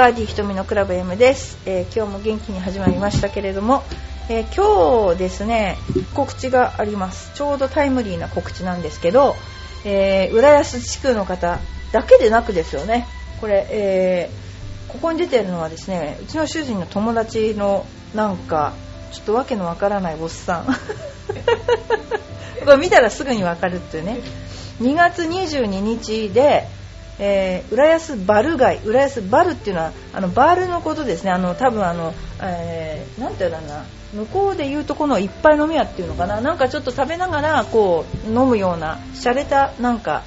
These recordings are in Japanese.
バーディー瞳のクラブ M です、えー今日も元気に始まりましたけれども、えー今日ですね告知があります。ちょうどタイムリーな告知なんですけど、えー浦安地区の方だけでなくですよね。これ、えーここに出てるのはですねうちの主人の友達のなんかちょっとわけのわからないおっさん。これ見たらすぐにわかるっていうね。2月22日で、えー浦安バル街浦安バルっていうのはあのバールのことですね。あの多分あの、えーなんていうんだろうな。向こうで言うとこのいっぱい飲み屋っていうのかな。なんかちょっと食べながらこう飲むような洒落たなんか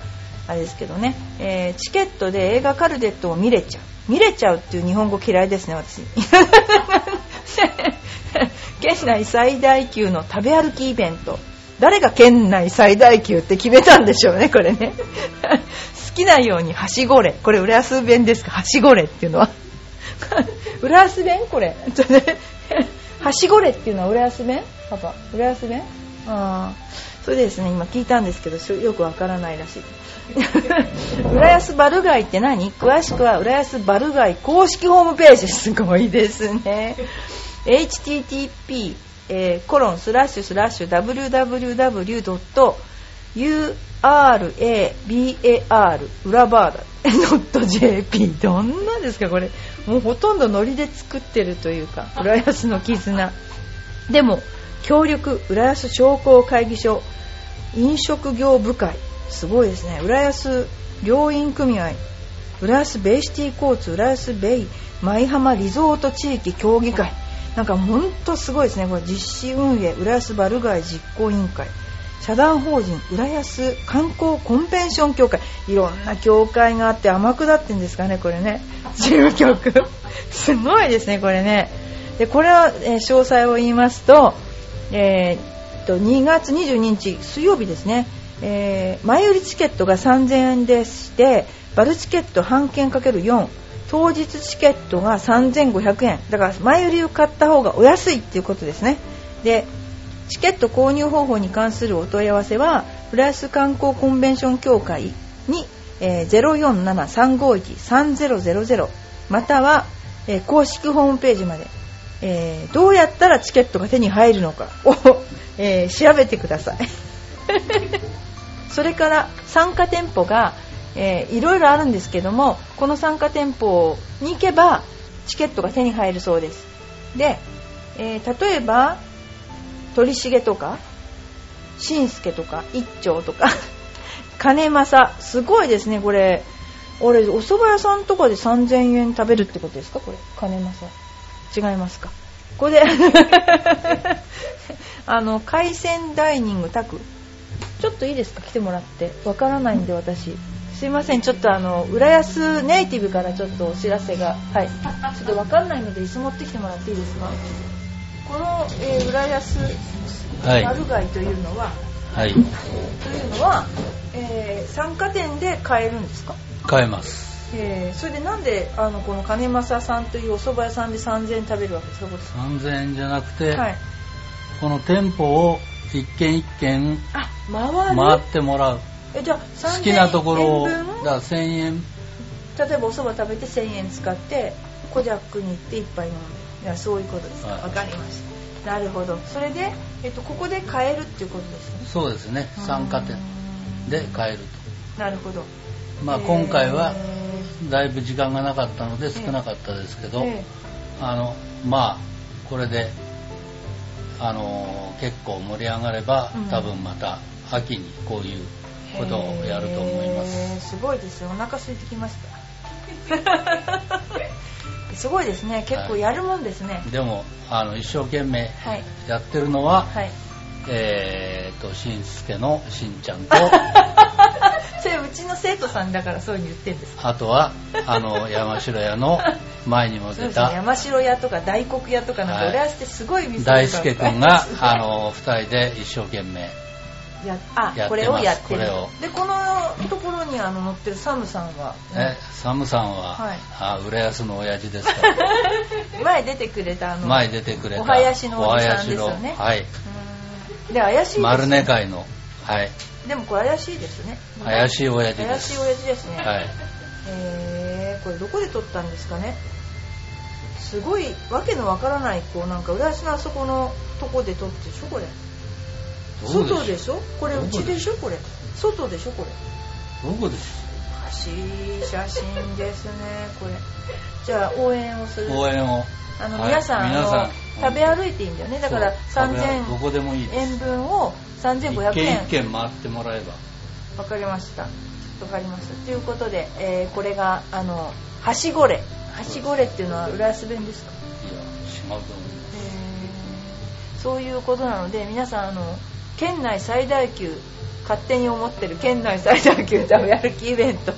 あれですけどね、えーチケットで映画カルデットを見れちゃう。見れちゃうっていう日本語嫌いですね私。県内最大級の食べ歩きイベント。誰が県内最大級って決めたんでしょうねこれね。きなようにはしごれ。これ浦安弁ですか？はしごれっていうのは。浦安弁？これ。はしごれっていうのは浦安弁？パパ浦安弁？ああそれでですね今聞いたんですけどよくわからないらしい。浦安バルガイって何？詳しくは浦安バルガイ公式ホームページすごいですね。http えーコロンスラッシュスラッシュ urabar 裏バーだ .jp どんなですかこれ。もうほとんどノリで作ってるというか浦安の絆。でも協力浦安商工会議所飲食業部会。すごいですね。浦安両院組合浦安ベイシティ交通浦安ベイ舞浜リゾート地域協議会。なんかほんとすごいですね。これ実施運営浦安バルガイ実行委員会。社団法人浦安観光コンベンション協会。いろんな協会があって天下ってんですかねこれね。事務局。すごいですねこれね。でこれは、えー詳細を言いますと,、えーと2月22日水曜日ですね、えー前売りチケットが3000円でしてバルチケット半券 ×4 当日チケットが3500円。だから前売りを買った方がお安いっていうことですね。でチケット購入方法に関するお問い合わせは浦安観光コンベンション協会に、えー047-351-3000または、えー公式ホームページまで、えーどうやったらチケットが手に入るのかを、えー調べてください。それから参加店舗が、えーいろいろあるんですけどもこの参加店舗に行けばチケットが手に入るそうです。で、えー例えば鳥重とか新助とか一丁とか。金正すごいですねこれ。俺お蕎麦屋さんとかで3000円食べるってことですか？これ金正。違いますか？これで あの海鮮ダイニングタクちょっといいですか？来てもらって。わからないんで私。すいません。ちょっとあの浦安ネイティブからちょっとお知らせが。はい。ちょっとわかんないので椅子持ってきてもらっていいですか？この、えー浦安はい。マルガイというのは、はい。というのは、えー参加店で買えるんですか、買えます。えーそれでなんであのこの金正さんというお蕎麦屋さんで3000円食べるわけですか？こ3000円じゃなくて、れはい。この店舗を一軒一軒あ回ってもらう。えじゃあ3000好きなところを、だから1000円、例えばお蕎麦食べて1000円使ってコジャックに行って一杯飲んでいやそういうことです。かはい。わかりました。なるほど。それで、えっと、ここで買えるっていうことですね。そうですね、参加店で買えるなるほど。と。まあ今回はえだいぶ時間がなかったのでえ少なかったですけど、ーえ。あの、まあ、これで、あの、結構盛り上がればうん、多分また秋にこういうーことをやると思います。へーすごいですよ。お腹空いてきました すごいですね。結構やるもんですね。でも、あの、一生懸命はい。やってるのは、はい。えーと、しんすけのしんちゃんと、それうちの生徒さんだからそういうふうに言ってるんです。あとは、あの、山城屋の 前にも出そうですねた山城屋とか大黒屋とかなんかはい。浦安ってすごい店大輔くんが、ああの、二人で一生懸命、やあこれをやってる。でこのところにあの乗ってるサムさんは、ね、サムさんは、はい。あ浦安の親父ですか。ら、前出てくれたあの前出てくれた、お囃子のおじさんですよね。はい、で怪しいですね。丸根会の、はい、でもこれ怪しいですね。怪しい親父で怪しいす。親父ですね、はい。えー、これどこで撮ったんですかね。すごいわけのわからないこうなんか浦安のあそこのとこで撮ってしょこれ外でしょ？これうちでしょ？これ。外でしょ？これ。どこですおかしい写真ですねこれ。じゃあ応援をする。応援を。あのはい。皆さん,、皆さん。あの食べ歩いていいんだよね。だからそう食べ歩ど3000こでもいいです。円分を一3500円。軒一軒回ってもらえば。わかりました。わかりましたということで、えーこれがあのはしごれ。はしごれっていうのは浦安弁ですか？いやしまうと思います。えー。そういうことなので皆さんあの県内最大級勝手に思ってる県内最大級食べ歩きイベント。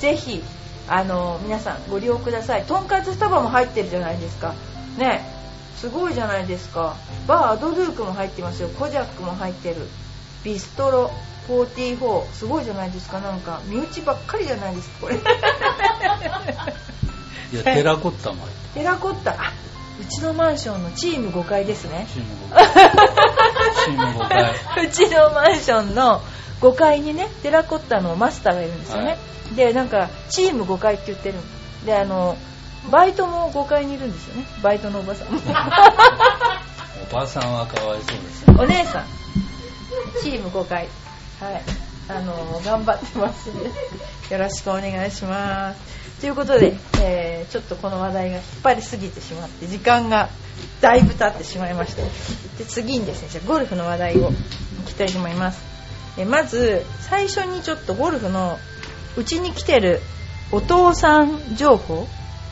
ぜひあの皆さんご利用ください。とんかつスタバも入ってるじゃないですか。ね。すごいじゃないですか。バーアドルークも入ってますよ。コジャックも入ってる。ビストロ44すごいじゃないですか。なんか身内ばっかりじゃないですかこれ。いやテラコッタも入ってテラコッタ。あうちのマンションのチーム5階ですね。チーム5回チーム5回うちのマンションの5階にねテラコッタのマスターがいるんですよね、はでなんかチーム5階って言ってるの。であのバイトも5階にいるんですよね。バイトのおばさん。も おばさんはかわいそうですね。お姉さん。チーム5階はい。あの頑張ってますよろしくお願いしますということで、えーちょっとこの話題が引っ張りすぎてしまって時間がだいぶ経ってしまいましたで次にですねじゃゴルフの話題をいきたいと思います。えまず最初にちょっとゴルフのうちに来てるお父さん情報？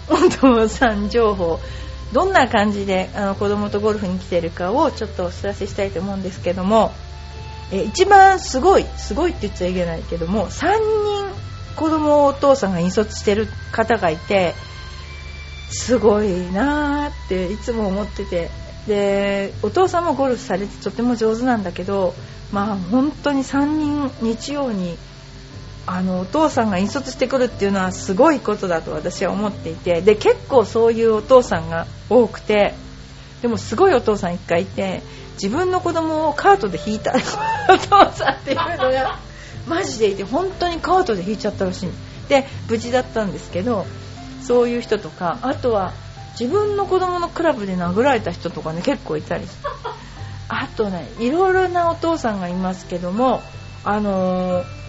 お父さん情報。どんな感じであの子供とゴルフに来てるかをちょっとお知らせしたいと思うんですけどもえ一番すごいすごいって言っちゃいけないけども3人子供をお父さんが引率してる方がいてすごいなーっていつも思ってて。でお父さんもゴルフされてとても上手なんだけどまあ本当に3人日曜にあのお父さんが引率してくるっていうのはすごいことだと私は思っていて。で結構そういうお父さんが多くてでもすごいお父さん一回いて自分の子供をカートで引いた お父さんっていうのがマジでいて本当にカートで引いちゃったらしいで無事だったんですけどそういう人とかあとは自分の子供のクラブで殴られた人とかね結構いたり。あとねいろいろなお父さんがいますけどもあのー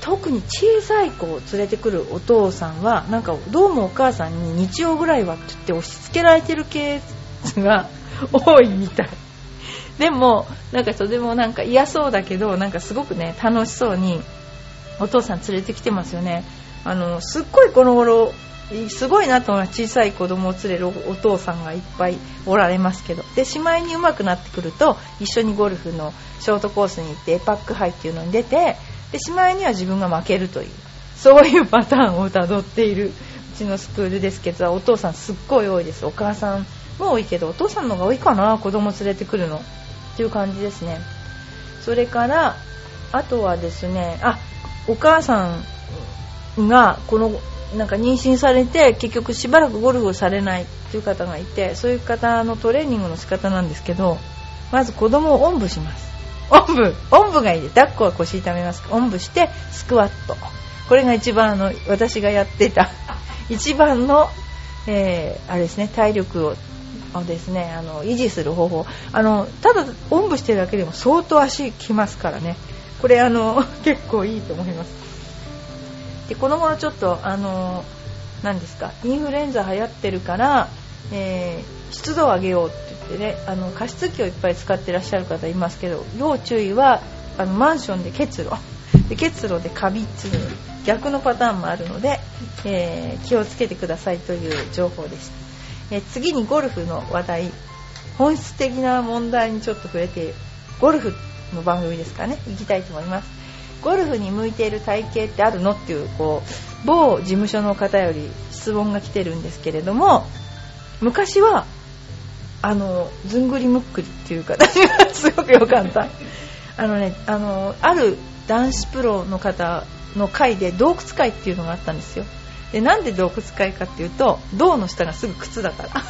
特に小さい子を連れてくるお父さんはなんかどうもお母さんに日曜ぐらいはって言って押し付けられてるケースが 多いみたい。でもなんかとてもなんか嫌そうだけどなんかすごくね楽しそうにお父さん連れてきてますよね。あのすっごいこの頃すごいなと思います小さい子供を連れるお父さんがいっぱいおられますけど。でしまいに上手くなってくると一緒にゴルフのショートコースに行ってエパック杯っていうのに出てでしまいには自分が負けるというそういうパターンをたどっているうちのスクールですけどお父さんすっごい多いです。お母さんも多いけどお父さんの方が多いかな子供連れてくるの。っていう感じですね。それからあとはですねあお母さんがこのなんか妊娠されて結局しばらくゴルフをされないっていう方がいてそういう方のトレーニングの仕方なんですけどまず子供をおんぶします。おんぶ？おんぶがいい。です抱っこは腰痛めます。おんぶしてスクワット。これが一番あの私がやってた一番の、えーあれですね体力ををですねあの維持する方法。あのただおんぶしてるだけでも相当足きますからね。これあの 結構いいと思います。でこの頃ちょっとあの何ですかインフルエンザ流行ってるから、えー湿度を上げようって言ってねあの加湿器をいっぱい使ってらっしゃる方いますけど要注意はあのマンションで結露。で結露でカビっていう逆のパターンもあるので、えー気をつけてくださいという情報でした、え次にゴルフの話題本質的な問題にちょっと触れてゴルフの番組ですかね。行きたいと思います。ゴルフに向いている体型ってあるのっていうこう某事務所の方より質問が来てるんですけれども昔はあのずんぐりむっくりっていう形がすごく良かった。あのねあのある男子プロの方の会で洞窟会っていうのがあったんですよ。でなんで洞窟会かっていうと銅の下がすぐ靴だから。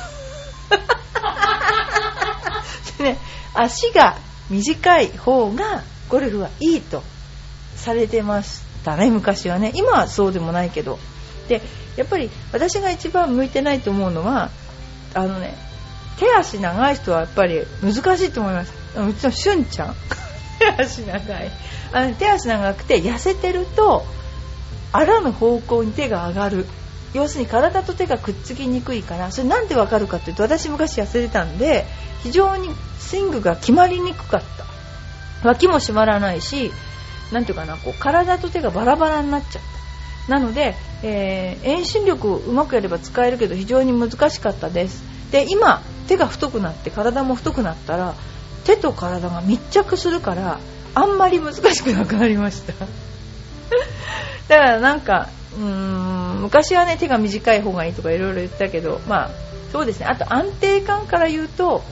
でね足が短い方がゴルフはいいとされてましたね昔はね。今はそうでもないけど。でやっぱり私が一番向いてないと思うのはあのね手足長い人はやっぱり難しいと思います。うちのしゅんちゃん。手足長い。あの手足長くて痩せてるとあらぬ方向に手が上がる。要するに体と手がくっつきにくいから。それなんでわかるかというと私昔痩せてたんで非常にスイングが決まりにくかった。脇も締まらないしなんていうかなこう体と手がバラバラになっちゃった。なので、えー、遠心力をうまくやれば使えるけど非常に難しかったです。で今手が太くなって体も太くなったら手と体が密着するからあんまり難しくなくなりました。だからなんかうーん昔はね手が短い方がいいとかいろいろ言ったけどまあそうですね。あと安定感から言うと、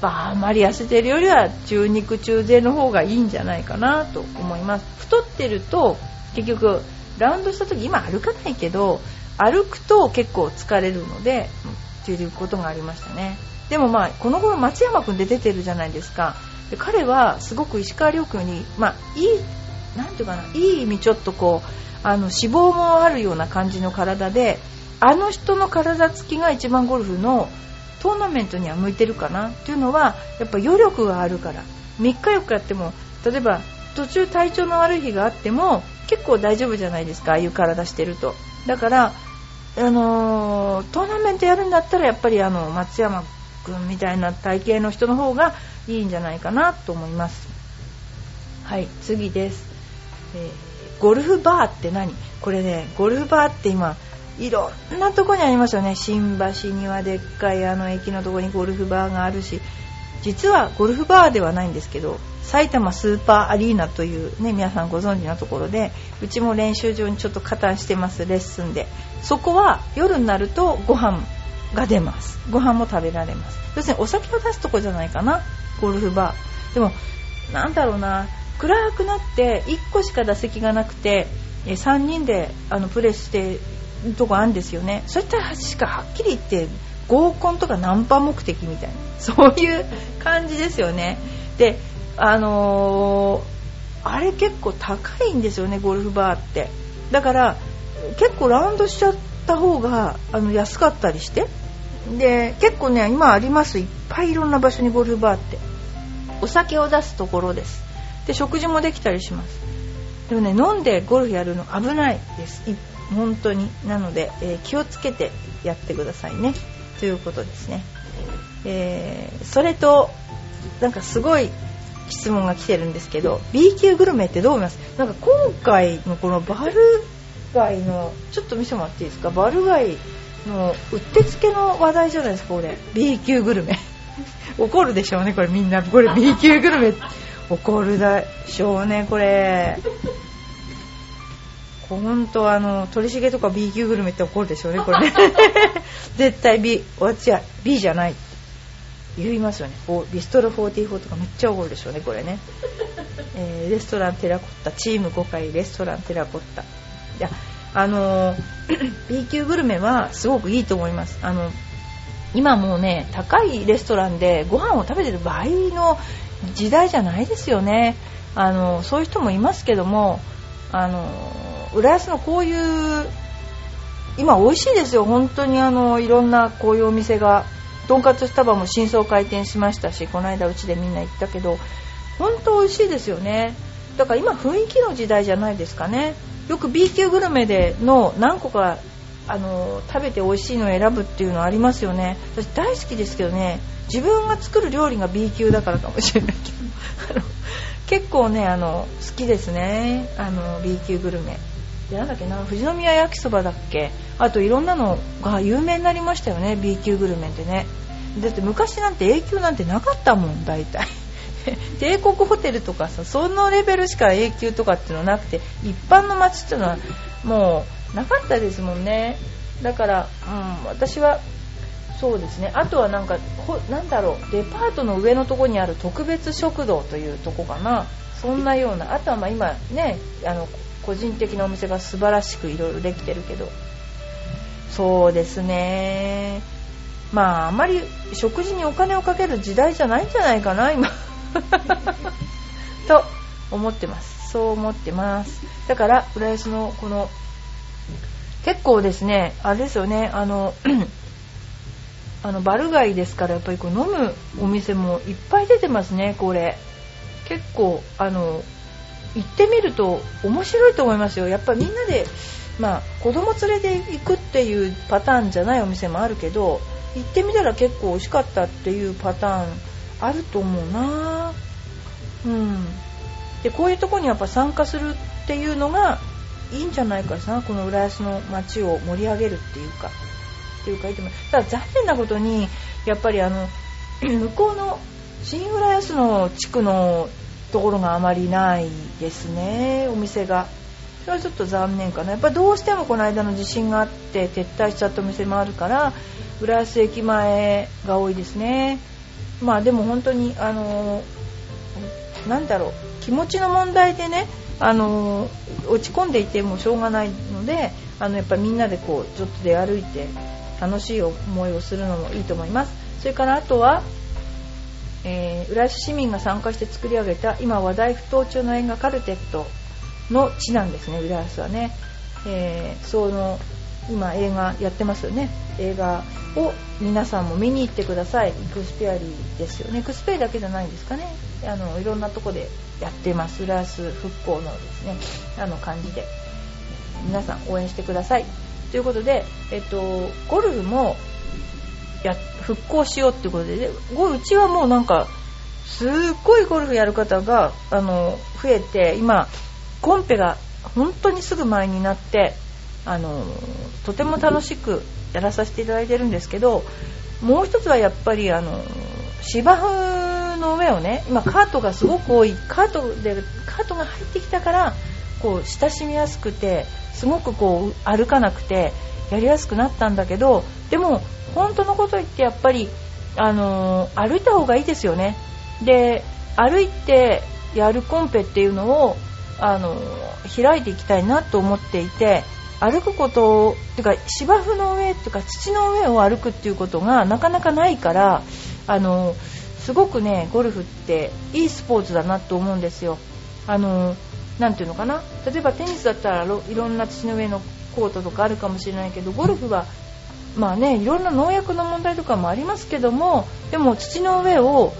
まあ、あまり痩せてるよりは中肉中背の方がいいんじゃないかなと思います。太ってると結局ラウンドした時今歩かないけど歩くと結構疲れるのでっていうことがありましたね。でもまあこの頃松山君で出てるじゃないですか。で彼はすごく石川遼君にまあいいなんていうかないい意味ちょっとこうあの脂肪もあるような感じの体であの人の体つきが一番ゴルフのトーナメントには向いてるかな？っていうのはやっぱ余力があるから。3日4日やっても例えば途中体調の悪い日があっても結構大丈夫じゃないですかああいう体してると。だからあのー、トーナメントやるんだったらやっぱりあの松山君みたいな体型の人の方がいいんじゃないかなと思います。はい次です、えーゴルフバーって何？これねゴルフバーって今いろんなとこにありますよね。新橋にはでっかいあの駅のとこにゴルフバーがあるし実はゴルフバーではないんですけど埼玉スーパーアリーナというね皆さんご存知のところでうちも練習場にちょっと加担してますレッスンで。そこは夜になるとご飯が出ます。ご飯も食べられます。要するにお酒を出すとこじゃないかなゴルフバー。でもなんだろうな。暗くなって1個しか打席がなくて3人であのプレーしてるとこあるんですよね。そういったしかはっきり言って合コンとかナンパ目的みたいな。そういう感じですよね。であのー、あれ結構高いんですよねゴルフバーって。だから結構ラウンドしちゃった方があの安かったりして。で結構ね今あります。いっぱいいろんな場所にゴルフバーって。お酒を出すところです。で食事もできたりします。でもね飲んでゴルフやるの危ないです。本当に。なので、えー、気をつけてやってくださいね。ということですね、えー、それとなんかすごい質問が来てるんですけど B 級グルメってどう思います？なんか今回のこのバル街のちょっと見せてもらっていいですか？バル街のうってつけの話題じゃないですかこれ。B 級グルメ。怒るでしょうねこれみんな。これ B 級グルメ。怒るでしょうねこれ。本当あの鳥重とか B 級グルメって怒るでしょうねこれね。絶対 B 私は B じゃない。言いますよね。ビストロ44とかめっちゃ怒るでしょうねこれね、えー、レストランテラコッタ。チーム5回レストランテラコッタ。いやあの B 級グルメはすごくいいと思います。あの今もうね高いレストランでご飯を食べてる場合の時代じゃないですよね。あのそういう人もいますけどもあの浦安のこういう今美味しいですよ。本当にあのいろんなこういうお店がとんかつスタバも新装開店しましたしこの間うちでみんな行ったけど本当美味しいですよね。だから今雰囲気の時代じゃないですかね。よく B 級グルメでの何個かあの食べて美味しいのを選ぶっていうのはありますよね。私大好きですけどね自分が作る料理が B 級だからかもしれないけど。結構ねあの好きですね。あの B 級グルメ。でなんだっけな富士宮焼きそばだっけ。あといろんなのが有名になりましたよね B 級グルメってね。だって昔なんて A 級なんてなかったもん大体。帝国ホテルとかさそのレベルしか A 級とかっていうのはなくて一般の街っていうのはもうなかったですもんね。だから、うん、私はそうですね。あとはなんかなんだろう。デパートの上のとこにある特別食堂というとこかな。そんなような。あとはま今ねあの個人的なお店が素晴らしくいろいろできてるけど。そうですね。まああまり食事にお金をかける時代じゃないんじゃないかな今。と思ってます。そう思ってます。だから浦安のこの結構ですねあれですよねあの あのバル街ですからやっぱりこう飲むお店もいっぱい出てますねこれ。結構あの行ってみると面白いと思いますよ。やっぱみんなでまあ子供連れて行くっていうパターンじゃないお店もあるけど行ってみたら結構美味しかったっていうパターンあると思うな。うん。でこういうとこにやっぱ参加するっていうのがいいんじゃないかなこの浦安の街を盛り上げるっていうかっていうかいてもただ残念なことにやっぱりあの 向こうの新浦安の地区のところがあまりないですねお店が。それはちょっと残念かな。やっぱどうしてもこの間の地震があって撤退しちゃったお店もあるから浦安駅前が多いですね。まあでも本当にあのなんだろう気持ちの問題でねあの落ち込んでいてもしょうがないのであのやっぱりみんなでこうちょっと出歩いて楽しい思いをするのもいいと思います。それからあとは、えー、浦安市民が参加して作り上げた今話題沸騰中の映画カルテットの地なんですね浦安はね、えー、その今映画やってますよね。映画を皆さんも見に行ってください。エクスペアリーですよね。エクスペアだけじゃないんですかね。あのいろんなとこでやってます。浦安復興のですねあの感じで。皆さん応援してください。ということで、えっと、ゴルフもや復興しようっていうことで。でうちはもうなんかすっごいゴルフやる方があの増えて今コンペが本当にすぐ前になってあのとても楽しくやらさせていただいてるんですけどもう一つはやっぱりあの芝生の上をね今カートがすごく多いカートでカートが入ってきたからこう親しみやすくてすごくこう歩かなくてやりやすくなったんだけどでも本当のこと言ってやっぱりあの歩いた方がいいですよね。で歩いてやるコンペっていうのをあの開いていきたいなと思っていて歩くことっていうか芝生の上っていうか土の上を歩くっていうことがなかなかないからあのすごくねゴルフっていいスポーツだなと思うんですよ。あのなていうのかな？例えばテニスだったらいろんな土の上のコートとかあるかもしれないけどゴルフはまあねいろんな農薬の問題とかもありますけどもでも土の上を、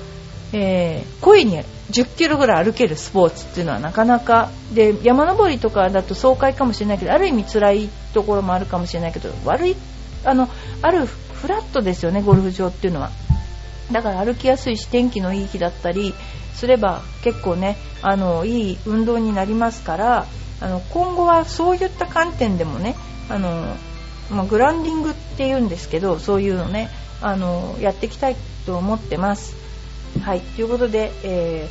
えー、故意に10キロぐらい歩けるスポーツっていうのはなかなかで山登りとかだと爽快かもしれないけどある意味辛いところもあるかもしれないけど悪いあのあるフラットですよねゴルフ場っていうのはだから歩きやすいし天気のいい日だったりすれば結構ねあのいい運動になりますからあの今後はそういった観点でもねあの、まあ、グランディングっていうんですけどそういうのねあのやっていきたいと思ってます。はいということで、え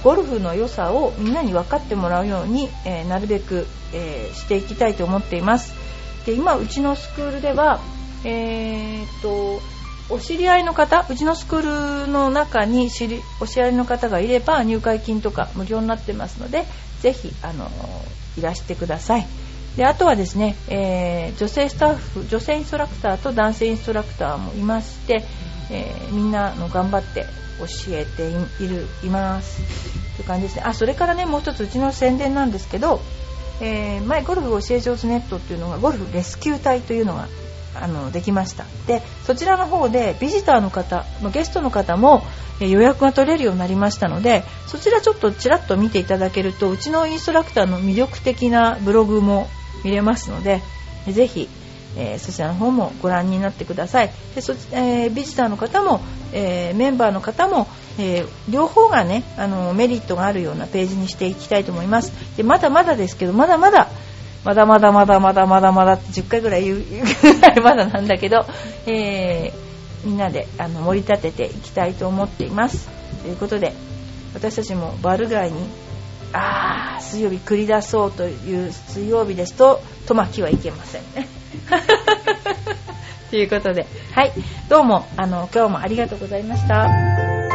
ー、ゴルフの良さをみんなに分かってもらうように、えー、なるべく、えー、していきたいと思っています。で今うちのスクールでは、えー、っとお知り合いの方うちのスクールの中に知りお知り合いの方がいれば入会金とか無料になってますのでぜひあのいらしてくださいであとはですね、えー、女性スタッフ女性インストラクターと男性インストラクターもいまして、えー、みんなの頑張って教えているいますという感じですね。あそれからねもう一つうちの宣伝なんですけど、えー、前ゴルフ教え上手ネットっていうのがゴルフレスキュー隊というのがあのできました。でそちらの方でビジターの方ゲストの方も予約が取れるようになりましたのでそちらちょっとちらっと見ていただけるとうちのインストラクターの魅力的なブログも見れますのでぜひ、えー、そちらの方もご覧になってください。でそ、えー、ビジターの方も、えー、メンバーの方も、え両方がねあのメリットがあるようなページにしていきたいと思います。でまだまだですけどまだまだまだまだまだまだまだまだって10回ぐらい言うぐらいまだなんだけど、えー、みんなであの盛り立てていきたいと思っています。ということで私たちもバル街にあー水曜日繰り出そうという水曜日ですとトマキはいけません。ねということではいどうもあの今日もありがとうございました